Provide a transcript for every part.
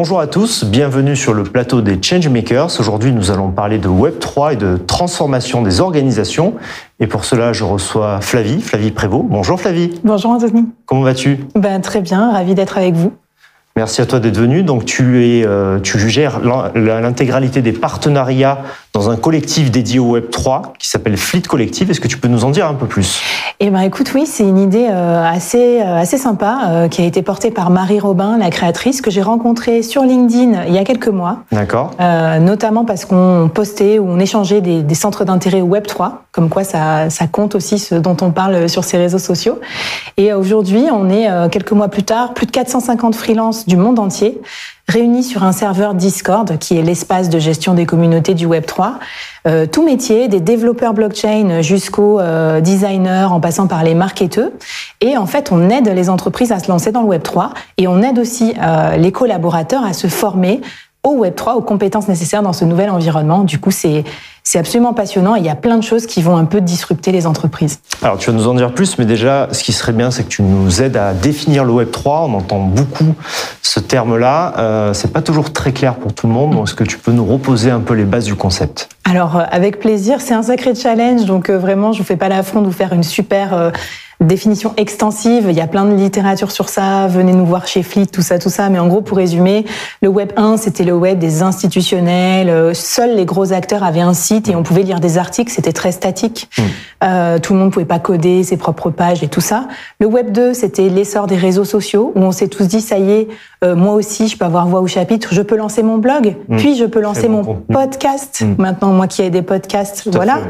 Bonjour à tous, bienvenue sur le plateau des Changemakers. Aujourd'hui, nous allons parler de Web3 et de transformation des organisations. Et pour cela, je reçois Flavie, Flavie Prévost. Bonjour Flavie. Bonjour Anthony. Comment vas-tu? Ben, Très bien, ravi d'être avec vous. Merci à toi d'être venu. Donc tu es, euh, tu gères l'intégralité des partenariats dans un collectif dédié au Web 3 qui s'appelle Fleet Collective. Est-ce que tu peux nous en dire un peu plus? Eh ben, écoute, oui, c'est une idée euh, assez euh, assez sympa qui a été portée par Marie Robin, la créatrice, que j'ai rencontrée sur LinkedIn il y a quelques mois. D'accord. notamment parce qu'on postait ou on échangeait des, des centres d'intérêt Web 3, comme quoi ça, ça compte aussi ce dont on parle sur ces réseaux sociaux. Et aujourd'hui, on est quelques mois plus tard, plus de 450 freelances du monde entier réunis sur un serveur Discord, qui est l'espace de gestion des communautés du Web 3. Euh, tout métier, des développeurs blockchain jusqu'aux euh, designers, en passant par les marketeurs. Et en fait, on aide les entreprises à se lancer dans le Web 3 et on aide aussi euh, les collaborateurs à se former au Web 3, aux compétences nécessaires dans ce nouvel environnement. Du coup, c'est c'est absolument passionnant et il y a plein de choses qui vont un peu disrupter les entreprises. Alors tu vas nous en dire plus, mais déjà, ce qui serait bien, c'est que tu nous aides à définir le Web 3. On entend beaucoup ce terme-là. Euh, c'est pas toujours très clair pour tout le monde. Est-ce que tu peux nous reposer un peu les bases du concept? Alors euh, avec plaisir. C'est un sacré challenge, donc euh, vraiment, je vous fais pas l'affront de vous faire une super euh, définition extensive. Il y a plein de littérature sur ça. Venez nous voir chez Fleet, tout ça, tout ça. Mais en gros, pour résumer, le Web 1, c'était le web des institutionnels. Seuls les gros acteurs avaient un site et on pouvait lire des articles. C'était très statique. Mmh. Euh, tout le monde pouvait pas coder ses propres pages et tout ça. Le Web 2, c'était l'essor des réseaux sociaux où on s'est tous dit, ça y est, euh, moi aussi, je peux avoir voix au chapitre. Je peux lancer mon blog, mmh. puis je peux lancer mon podcast. Mmh. Maintenant, moi qui ai des podcasts, voilà.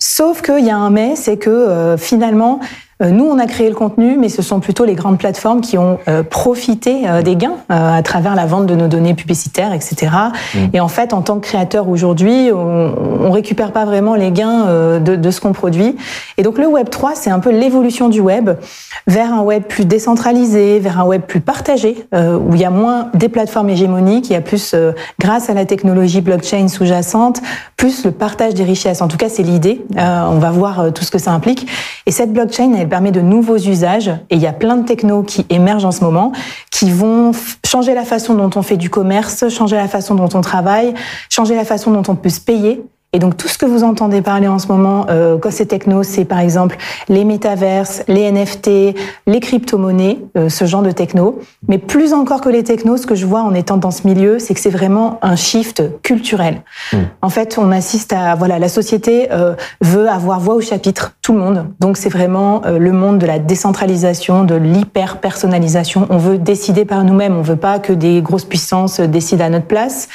Sauf qu'il y a un mais, c'est que euh, finalement, nous, on a créé le contenu, mais ce sont plutôt les grandes plateformes qui ont euh, profité euh, des gains à travers la vente de nos données publicitaires, etc. Mm. Et en fait, en tant que créateur aujourd'hui, on, on récupère pas vraiment les gains de, de ce qu'on produit. Et donc, le Web 3, c'est un peu l'évolution du web vers un web plus décentralisé, vers un web plus partagé, où il y a moins des plateformes hégémoniques, il y a plus, grâce à la technologie blockchain sous-jacente, plus le partage des richesses. En tout cas, c'est l'idée. on va voir tout ce que ça implique. Et cette blockchain, elle permet de nouveaux usages. Et il y a plein de technos qui émergent en ce moment, qui vont changer la façon dont on fait du commerce, changer la façon dont on travaille, changer la façon dont on peut se payer. Et donc tout ce que vous entendez parler en ce moment, euh, quand c'est techno, c'est par exemple les métaverses, les NFT, les crypto-monnaies, euh, ce genre de techno. Mais plus encore que les technos, ce que je vois en étant dans ce milieu, c'est que c'est vraiment un shift culturel. Mmh. En fait, on assiste à voilà, la société euh, veut avoir voix au chapitre, tout le monde. Donc c'est vraiment euh, le monde de la décentralisation, de l'hyper personnalisation. On veut décider par nous-mêmes. On veut pas que des grosses puissances décident à notre place.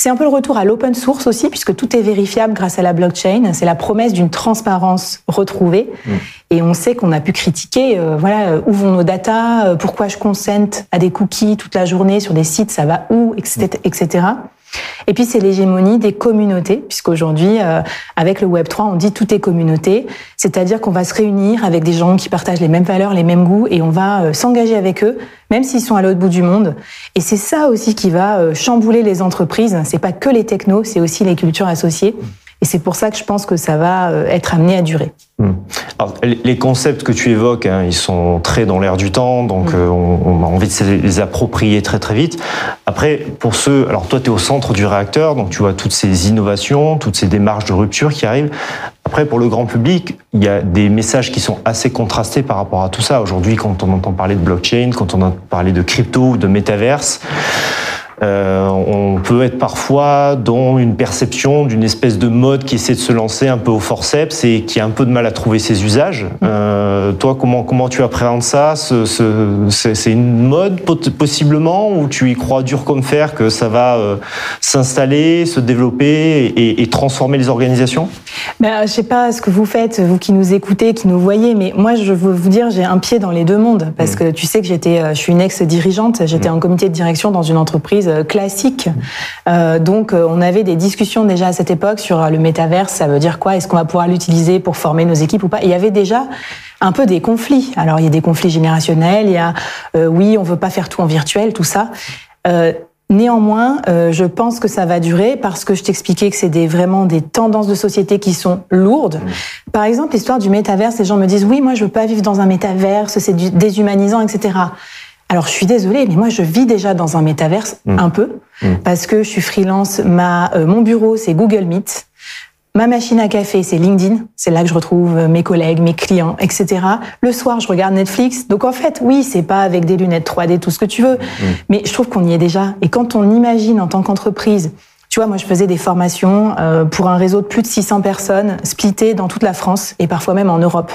C'est un peu le retour à l'open source aussi, puisque tout est vérifiable grâce à la blockchain. C'est la promesse d'une transparence retrouvée. Mm. Et on sait qu'on a pu critiquer, euh, voilà, euh, où vont nos datas, euh, pourquoi je consente à des cookies toute la journée sur des sites, ça va où, etc. etc. Et puis c'est l'hégémonie des communautés, puisqu'aujourd'hui, euh, avec le Web 3, on dit tout est communauté, c'est-à-dire qu'on va se réunir avec des gens qui partagent les mêmes valeurs, les mêmes goûts, et on va euh, s'engager avec eux, même s'ils sont à l'autre bout du monde. Et c'est ça aussi qui va euh, chambouler les entreprises. C'est pas que les technos, c'est aussi les cultures associées. Et c'est pour ça que je pense que ça va euh, être amené à durer. Hmm. Alors, les concepts que tu évoques, hein, ils sont très dans l'air du temps, donc hmm. euh, on, a envie de les approprier très très vite. Après, pour ceux, alors toi tu es au centre du réacteur, donc tu vois toutes ces innovations, toutes ces démarches de rupture qui arrivent. Après, pour le grand public, il y a des messages qui sont assez contrastés par rapport à tout ça. Aujourd'hui, quand on entend parler de blockchain, quand on entend parler de crypto ou de métaverse, euh, on peut être parfois dans une perception d'une espèce de mode qui essaie de se lancer un peu au forceps et qui a un peu de mal à trouver ses usages. Euh, toi, comment comment tu appréhendes ça ce, C'est une mode possiblement ou tu y crois dur comme fer que ça va euh, s'installer, se développer et, et, transformer les organisations? Ben, Je sais pas ce que vous faites, vous qui nous écoutez, qui nous voyez, mais moi je veux vous dire, j'ai un pied dans les deux mondes parce mm. que tu sais que j'étais, je suis une ex-dirigeante, j'étais mm. en comité de direction dans une entreprise euh, classique. Euh, donc, euh, on avait des discussions déjà à cette époque sur le métaverse. Ça veut dire quoi? Est-ce qu'on va pouvoir l'utiliser pour former nos équipes ou pas? Il y avait déjà un peu des conflits. Alors, il y a des conflits générationnels. Il y a, oui, on veut pas faire tout en virtuel, tout ça. Néanmoins, je pense que ça va durer parce que je t'expliquais que c'est des, vraiment des tendances de société qui sont lourdes. Par exemple, l'histoire du métaverse, les gens me disent oui, moi je veux pas vivre dans un métaverse, c'est déshumanisant, etc. Alors je suis désolée, mais moi je vis déjà dans un métaverse Mm. un peu Mm. parce que je suis freelance. Ma euh, mon bureau c'est Google Meet. Ma machine à café, c'est LinkedIn. C'est là que je retrouve euh, mes collègues, mes clients, etc. Le soir, je regarde Netflix. Donc en fait, oui, c'est pas avec des lunettes 3D, tout ce que tu veux. Mais je trouve qu'on y est déjà. Et quand on imagine en tant qu'entreprise, tu vois, moi, je faisais des formations euh, pour un réseau de plus de 600 personnes, splittées dans toute la France et parfois même en Europe.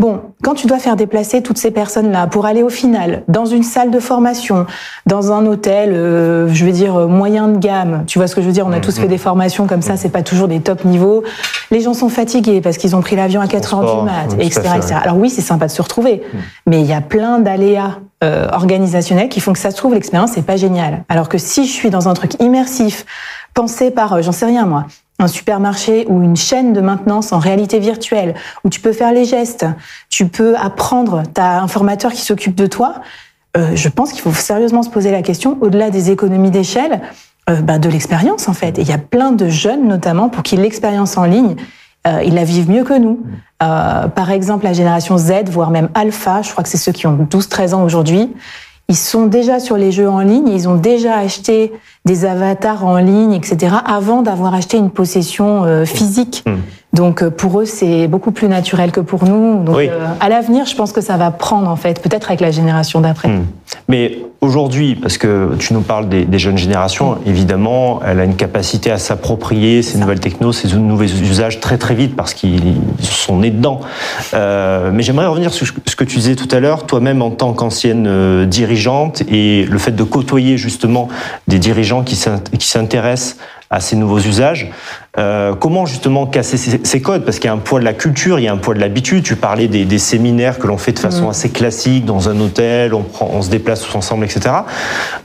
Bon, quand tu dois faire déplacer toutes ces personnes-là pour aller au final dans une salle de formation, dans un hôtel, euh, je veux dire euh, moyen de gamme, tu vois ce que je veux dire On a tous fait des formations comme ça, c'est pas toujours des top niveaux. Les gens sont fatigués parce qu'ils ont pris l'avion à 4 heures du mat, oui, etc., etc. Alors oui, c'est sympa de se retrouver, mais il y a plein d'aléas euh, organisationnels qui font que ça se trouve l'expérience c'est pas génial. Alors que si je suis dans un truc immersif, pensé par, euh, j'en sais rien moi, un supermarché ou une chaîne de maintenance en réalité virtuelle, où tu peux faire les gestes, tu peux apprendre, tu as un formateur qui s'occupe de toi, euh, je pense qu'il faut sérieusement se poser la question, au-delà des économies d'échelle, euh, bah, de l'expérience en fait. Et il y a plein de jeunes notamment pour qui l'expérience en ligne, euh, ils la vivent mieux que nous. Euh, par exemple, la génération Z, voire même Alpha, je crois que c'est ceux qui ont 12-13 ans aujourd'hui, ils sont déjà sur les jeux en ligne, ils ont déjà acheté des avatars en ligne, etc., avant d'avoir acheté une possession euh, physique. Mm. Donc euh, pour eux, c'est beaucoup plus naturel que pour nous. Donc Oui. euh, à l'avenir, je pense que ça va prendre en fait, peut-être avec la génération d'après. Hmm. Mais aujourd'hui, parce que tu nous parles des, des jeunes générations, évidemment, elle a une capacité à s'approprier ces nouvelles technos, ces nouveaux usages très très vite parce qu'ils sont nés dedans. Euh, mais j'aimerais revenir sur ce que tu disais tout à l'heure, toi-même en tant qu'ancienne dirigeante et le fait de côtoyer justement des dirigeants qui s'int- qui s'intéressent à ces nouveaux usages. Euh, comment justement casser ces, codes? Parce qu'il y a un poids de la culture, il y a un poids de l'habitude. Tu parlais des, des séminaires que l'on fait de façon Mhm. assez classique dans un hôtel, on, prend, on se déplace tous ensemble, etc.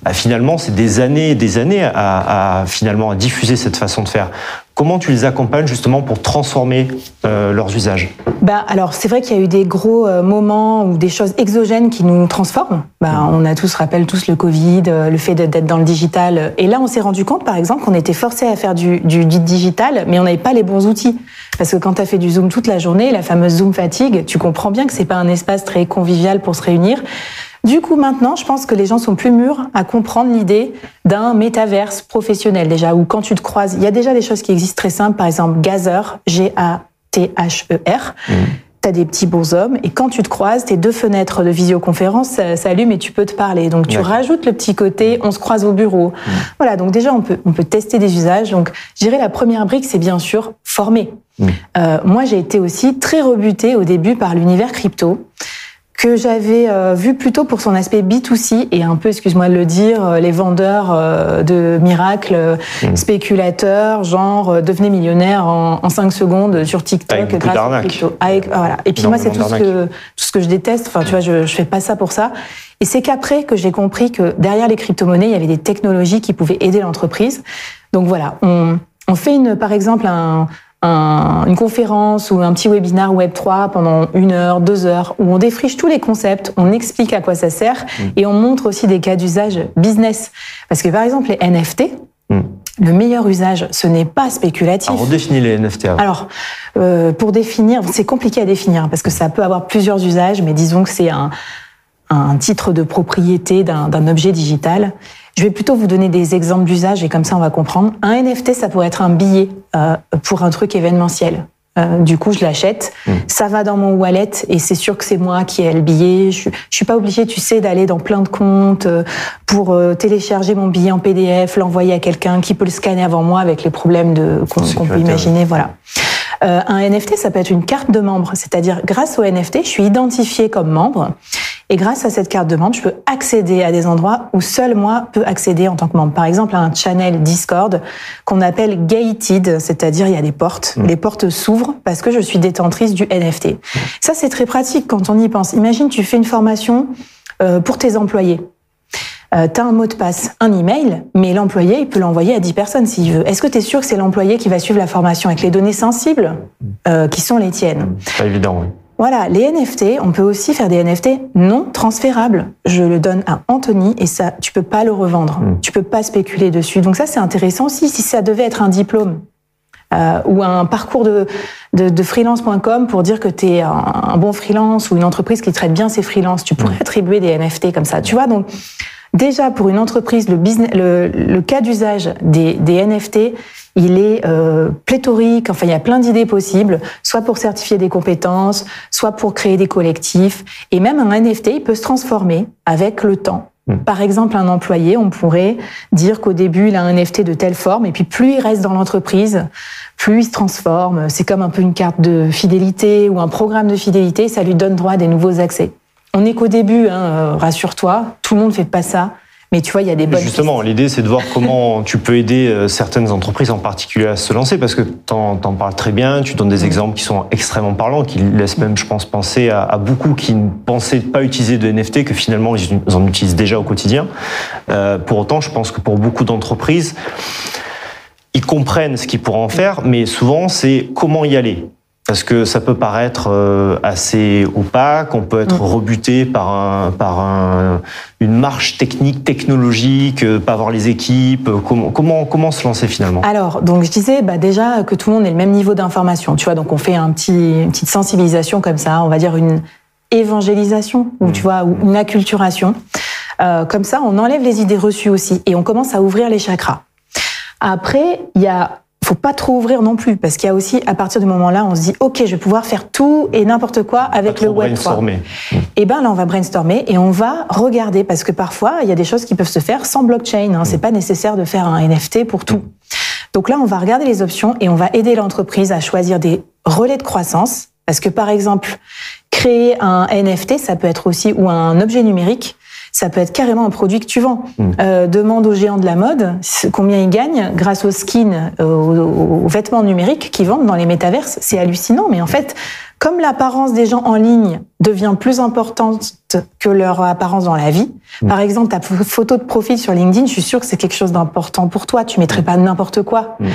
Bah, finalement, c'est des années et des années à, à, finalement à diffuser cette façon de faire. Comment tu les accompagnes justement pour transformer euh, leurs usages? Bah alors c'est vrai qu'il y a eu des gros euh, moments ou des choses exogènes qui nous transforment. Bah, on a tous rappelle tous le Covid, euh, le fait d'être dans le digital. Et là on s'est rendu compte par exemple qu'on était forcé à faire du, du, du digital, mais on n'avait pas les bons outils. Parce que quand tu as fait du Zoom toute la journée, la fameuse Zoom fatigue, tu comprends bien que c'est pas un espace très convivial pour se réunir. Du coup, maintenant, je pense que les gens sont plus mûrs à comprendre l'idée d'un métaverse professionnel déjà, où quand tu te croises, il y a déjà des choses qui existent très simples, par exemple Gazer, G-A-T-H-E-R. Tu as des petits bonshommes et quand tu te croises, tes deux fenêtres de visioconférence s'allument et tu peux te parler. Donc tu rajoutes le petit côté, on se croise au bureau. Voilà, donc déjà on peut, on peut tester des usages. Donc je dirais la première brique, c'est bien sûr former. Mm. Euh, moi j'ai été aussi très rebutée au début par l'univers crypto que j'avais euh, vu plutôt pour son aspect B2C et un peu, excuse-moi de le dire, euh, les vendeurs euh, de miracles, euh, Mm. spéculateurs, genre euh, devenez millionnaire en, en 5 secondes sur TikTok Avec grâce d'arnaques. cryptos. Avec, voilà. Et puis moi, c'est tout ce, que, tout ce que je déteste. Enfin, tu vois, je, je fais pas ça pour ça. Et c'est qu'après que j'ai compris que derrière les crypto-monnaies, il y avait des technologies qui pouvaient aider l'entreprise. Donc voilà, on, on fait une, par exemple un, un- une conférence ou un petit webinar Web3 pendant une heure, deux heures, où on défriche tous les concepts, on explique à quoi ça sert Mm. et on montre aussi des cas d'usage business. Parce que par exemple, les NFT, Mm. le meilleur usage, ce n'est pas spéculatif. Alors, on définit les NFT avant. Alors, euh, pour définir, c'est compliqué à définir parce que ça peut avoir plusieurs usages, mais disons que c'est un, un titre de propriété d'un objet digital. Je vais plutôt vous donner des exemples d'usage et comme ça on va comprendre. Un NFT, ça pourrait être un billet euh, pour un truc événementiel. Euh, du coup, je l'achète, Mm. ça va dans mon wallet et c'est sûr que c'est moi qui ai le billet. Je, je suis pas obligée, tu sais, d'aller dans plein de comptes euh, pour euh, télécharger mon billet en PDF, l'envoyer à quelqu'un qui peut le scanner avant moi avec les problèmes de qu'on peut imaginer. Voilà. Euh, un NFT, ça peut être une carte de membre, c'est-à-dire grâce au NFT, je suis identifié comme membre et grâce à cette carte de membre, je peux accéder à des endroits où seul moi peux accéder en tant que membre. Par exemple, à un channel Discord qu'on appelle gated, c'est-à-dire il y a des portes, les portes s'ouvrent parce que je suis détentrice du NFT. Ça, c'est très pratique quand on y pense. Imagine, tu fais une formation euh, pour tes employés. Euh, tu as un mot de passe, un email, mais l'employé, il peut l'envoyer à 10 personnes s'il veut. Est-ce que tu es sûr que c'est l'employé qui va suivre la formation avec les données sensibles euh, qui sont les tiennes? C'est pas évident, oui. Voilà, les NFT, on peut aussi faire des NFT non transférables. Je le donne à Anthony et ça, tu peux pas le revendre. Mm. Tu peux pas spéculer dessus. Donc ça, c'est intéressant aussi si ça devait être un diplôme. euh, ou un parcours de, de, de freelance.com pour dire que tu es un, bon freelance ou une entreprise qui traite bien ses freelances. Tu pourrais attribuer des NFT comme ça. Tu vois, donc déjà pour une entreprise, le, business, le, le cas d'usage des, des NFT, il est euh, pléthorique. Enfin, il y a plein d'idées possibles, soit pour certifier des compétences, soit pour créer des collectifs. Et même un NFT, il peut se transformer avec le temps. Hmm. Par exemple, un employé, on pourrait dire qu'au début, il a un NFT de telle forme, et puis plus il reste dans l'entreprise, plus il se transforme. C'est comme un peu une carte de fidélité ou un programme de fidélité, ça lui donne droit à des nouveaux accès. On n'est qu'au début, hein, euh, rassure-toi, tout le monde ne fait pas ça. Mais tu vois, il y a des bonnes. Justement, l'idée, c'est de voir comment tu peux aider euh, certaines entreprises en particulier à se lancer, parce que tu en, parles très bien, tu donnes des exemples qui sont extrêmement parlants, qui laissent même, je pense, penser à, beaucoup qui ne pensaient pas utiliser de NFT, que finalement, ils en utilisent déjà au quotidien. Euh, pour autant, je pense que pour beaucoup d'entreprises, ils comprennent ce qu'ils pourraient en faire, mais souvent, c'est comment y aller parce que ça peut paraître euh, assez opaque, on peut être mm. rebuté par, un, par un, une marche technique, technologique, euh, pas avoir les équipes. Comment, comment, comment se lancer finalement? Alors, donc je disais bah déjà que tout le monde ait le même niveau d'information. Tu vois, donc on fait un petit, une petite sensibilisation comme ça, on va dire une évangélisation, ou tu mm. vois, une acculturation. Euh, comme ça, on enlève les idées reçues aussi et on commence à ouvrir les chakras. Après, il y a faut pas trop ouvrir non plus, parce qu'il y a aussi, à partir du moment-là, on se dit, OK, je vais pouvoir faire tout et n'importe quoi avec le Web 3. Et eh ben là, on va brainstormer et on va regarder, parce que parfois, il y a des choses qui peuvent se faire sans blockchain. Hein. C'est pas nécessaire de faire un NFT pour tout. Donc là, on va regarder les options et on va aider l'entreprise à choisir des relais de croissance, parce que par exemple, créer un NFT, ça peut être aussi ou un objet numérique ça peut être carrément un produit que tu vends. Hmm. Euh, demande aux géants de la mode combien ils gagnent grâce aux skins, euh, aux, vêtements numériques qu'ils vendent dans les métaverses. C'est hallucinant, mais en fait, comme l'apparence des gens en ligne devient plus importante que leur apparence dans la vie, hmm. par exemple, ta photo de profil sur LinkedIn, je suis sûre que c'est quelque chose d'important pour toi. Tu mettrais pas n'importe quoi. Hmm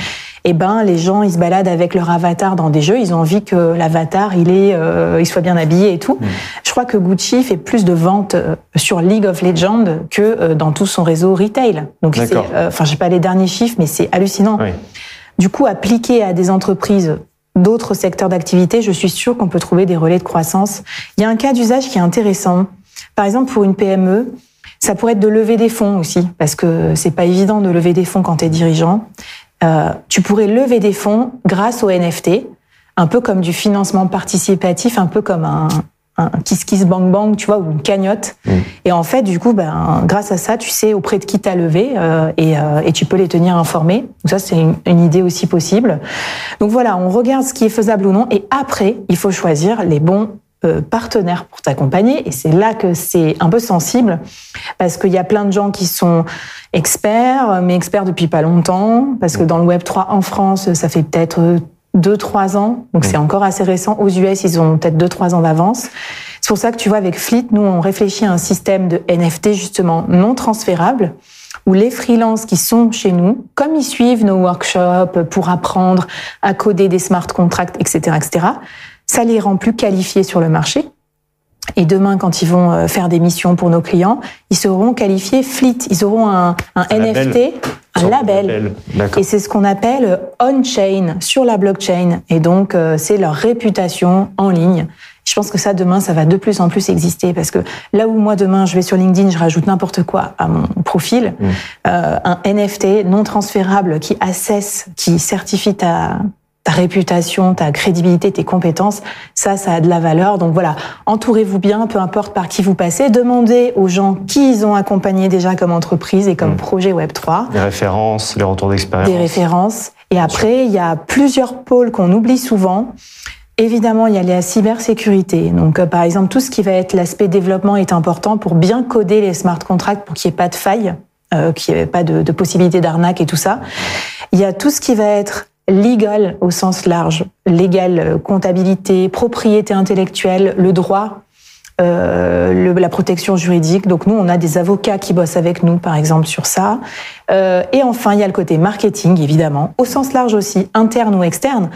eh ben les gens ils se baladent avec leur avatar dans des jeux, ils ont envie que l'avatar il est euh, il soit bien habillé et tout. Mm. Je crois que Gucci fait plus de ventes euh, sur League of Legends que euh, dans tout son réseau retail. Donc c'est enfin j'ai pas les derniers chiffres mais c'est hallucinant. Du coup appliqué à des entreprises d'autres secteurs d'activité, je suis sûre qu'on peut trouver des relais de croissance. Il y a un cas d'usage qui est intéressant. Par exemple pour une PME, ça pourrait être de lever des fonds aussi, parce que c'est pas évident de lever des fonds quand tu es dirigeant. Euh, tu pourrais lever des fonds grâce au NFT, un peu comme du financement participatif, un peu comme un, un Kiss Kiss Bang Bang, tu vois, ou une cagnotte. Mm. Et en fait, du coup, ben, grâce à ça, tu sais auprès de qui t'as levé euh, et, euh, et, tu peux les tenir informés. Donc ça, c'est une, une, idée aussi possible. Donc voilà, on regarde ce qui est faisable ou non. Et après, il faut choisir les bons euh, partenaires pour t'accompagner. Et c'est là que c'est un peu sensible, parce qu'il y a plein de gens qui sont experts, mais experts depuis pas longtemps, parce que dans le Web 3 en France, ça fait peut-être 2-3 ans, donc c'est encore assez récent. Aux US, ils ont peut-être 2-3 ans d'avance. C'est pour ça que tu vois, avec Fleet, nous, on réfléchit à un système de NFT justement non transférable, où les freelances qui sont chez nous, comme ils suivent nos workshops pour apprendre à coder des smart contracts, etc., etc., ça les rend plus qualifiés sur le marché. Et demain, quand ils vont euh, faire des missions pour nos clients, ils seront qualifiés fleet. Ils auront un, un, NFT, un label. Et c'est ce qu'on appelle on-chain, sur la blockchain. Et donc, euh, c'est leur réputation en ligne. Je pense que ça, demain, ça va de plus en plus exister parce que là où moi, demain, je vais sur LinkedIn, je rajoute n'importe quoi à mon profil, mmh. euh, un NFT non transférable qui assesse, qui certifie ta, ta réputation, ta crédibilité, tes compétences, ça, ça a de la valeur. Donc voilà, entourez-vous bien, peu importe par qui vous passez. Demandez aux gens qui ils ont accompagné déjà comme entreprise et comme mmh. projet Web3. Des références, les retours d'expérience. Des références. Et après, il y a plusieurs pôles qu'on oublie souvent. Évidemment, il y a la cybersécurité. Donc, euh, par exemple, tout ce qui va être l'aspect développement est important pour bien coder les smart contracts pour qu'il n'y ait pas de faille, euh, qu'il n'y ait pas de, de possibilité d'arnaque et tout ça. Il y a tout ce qui va être legal au sens large, légal, euh, comptabilité, propriété intellectuelle, le droit, euh, la protection juridique. Donc nous, on a des avocats qui bossent avec nous, par exemple, sur ça. Euh, et enfin, il y a le côté marketing, évidemment, au sens large aussi, interne ou externe,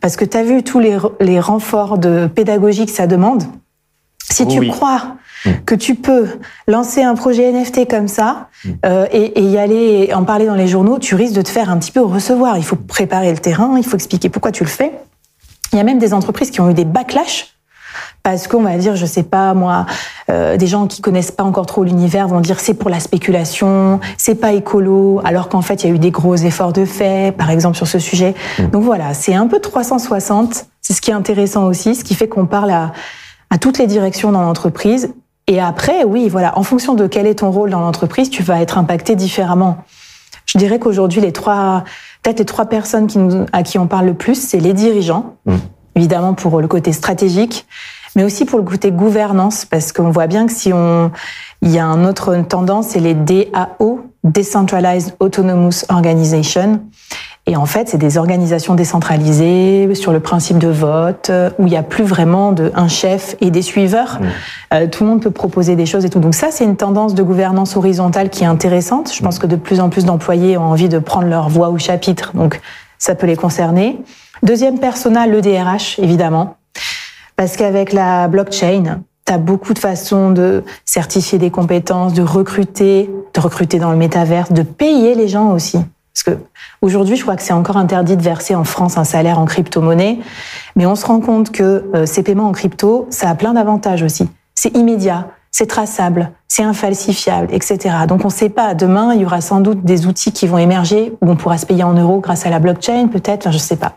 parce que tu as vu tous les, les renforts de pédagogie que ça demande. Si tu crois mm. que tu peux lancer un projet NFT comme ça mm. euh, et, et, y aller et en parler dans les journaux, tu risques de te faire un petit peu recevoir. Il faut préparer le terrain, il faut expliquer pourquoi tu le fais. Il y a même des entreprises qui ont eu des backlash parce qu'on va dire, je sais pas moi, euh, des gens qui connaissent pas encore trop l'univers vont dire c'est pour la spéculation, c'est pas écolo, alors qu'en fait il y a eu des gros efforts de fait, par exemple sur ce sujet. Mm. Donc voilà, c'est un peu 360. C'est ce qui est intéressant aussi, ce qui fait qu'on parle à, à toutes les directions dans l'entreprise. Et après, oui, voilà, en fonction de quel est ton rôle dans l'entreprise, tu vas être impacté différemment. Je dirais qu'aujourd'hui, les trois, peut-être les trois personnes qui nous, à qui on parle le plus, c'est les dirigeants, mm. évidemment pour le côté stratégique, mais aussi pour le côté gouvernance, parce qu'on voit bien que si on, il y a une autre tendance, c'est les DAO, Decentralized Autonomous Organization. Et en fait, c'est des organisations décentralisées sur le principe de vote, où il n'y a plus vraiment de un chef et des suiveurs. Mmh. Euh, tout le monde peut proposer des choses et tout. Donc ça, c'est une tendance de gouvernance horizontale qui est intéressante. Je pense que de plus en plus d'employés ont envie de prendre leur voix au chapitre, donc ça peut les concerner. Deuxième persona, le DRH, évidemment. Parce qu'avec la blockchain, tu as beaucoup de façons de certifier des compétences, de recruter, de recruter dans le métaverse, de payer les gens aussi. Parce que aujourd'hui, je crois que c'est encore interdit de verser en France un salaire en crypto-monnaie, mais on se rend compte que euh, ces paiements en crypto, ça a plein d'avantages aussi. C'est immédiat, c'est traçable, c'est infalsifiable, etc. Donc on ne sait pas. Demain, il y aura sans doute des outils qui vont émerger où on pourra se payer en euros grâce à la blockchain, peut-être. Enfin, je ne sais pas.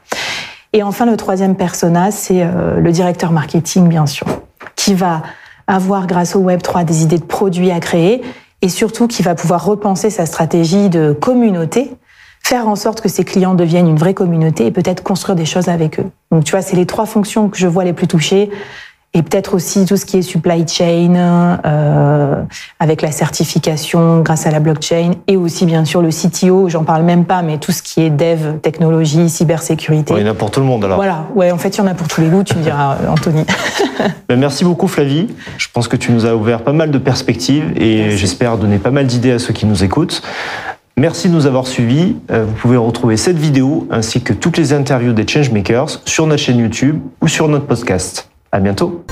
Et enfin, le troisième persona, c'est euh, le directeur marketing, bien sûr, qui va avoir, grâce au Web 3, des idées de produits à créer et surtout qui va pouvoir repenser sa stratégie de communauté, faire en sorte que ses clients deviennent une vraie communauté et peut-être construire des choses avec eux. Donc tu vois, c'est les trois fonctions que je vois les plus touchées et peut-être aussi tout ce qui est supply chain euh, avec la certification grâce à la blockchain et aussi bien sûr le CTO, j'en parle même pas, mais tout ce qui est dev, technologie, cybersécurité. il y en a pour tout le monde alors. Voilà, ouais, en fait il y en a pour tous les goûts, tu me diras euh, Anthony. ben, merci beaucoup Flavie, je pense que tu nous as ouvert pas mal de perspectives et j'espère donner pas mal d'idées à ceux qui nous écoutent. Merci de nous avoir suivis. Euh, vous pouvez retrouver cette vidéo ainsi que toutes les interviews des Changemakers sur notre chaîne YouTube ou sur notre podcast. À bientôt.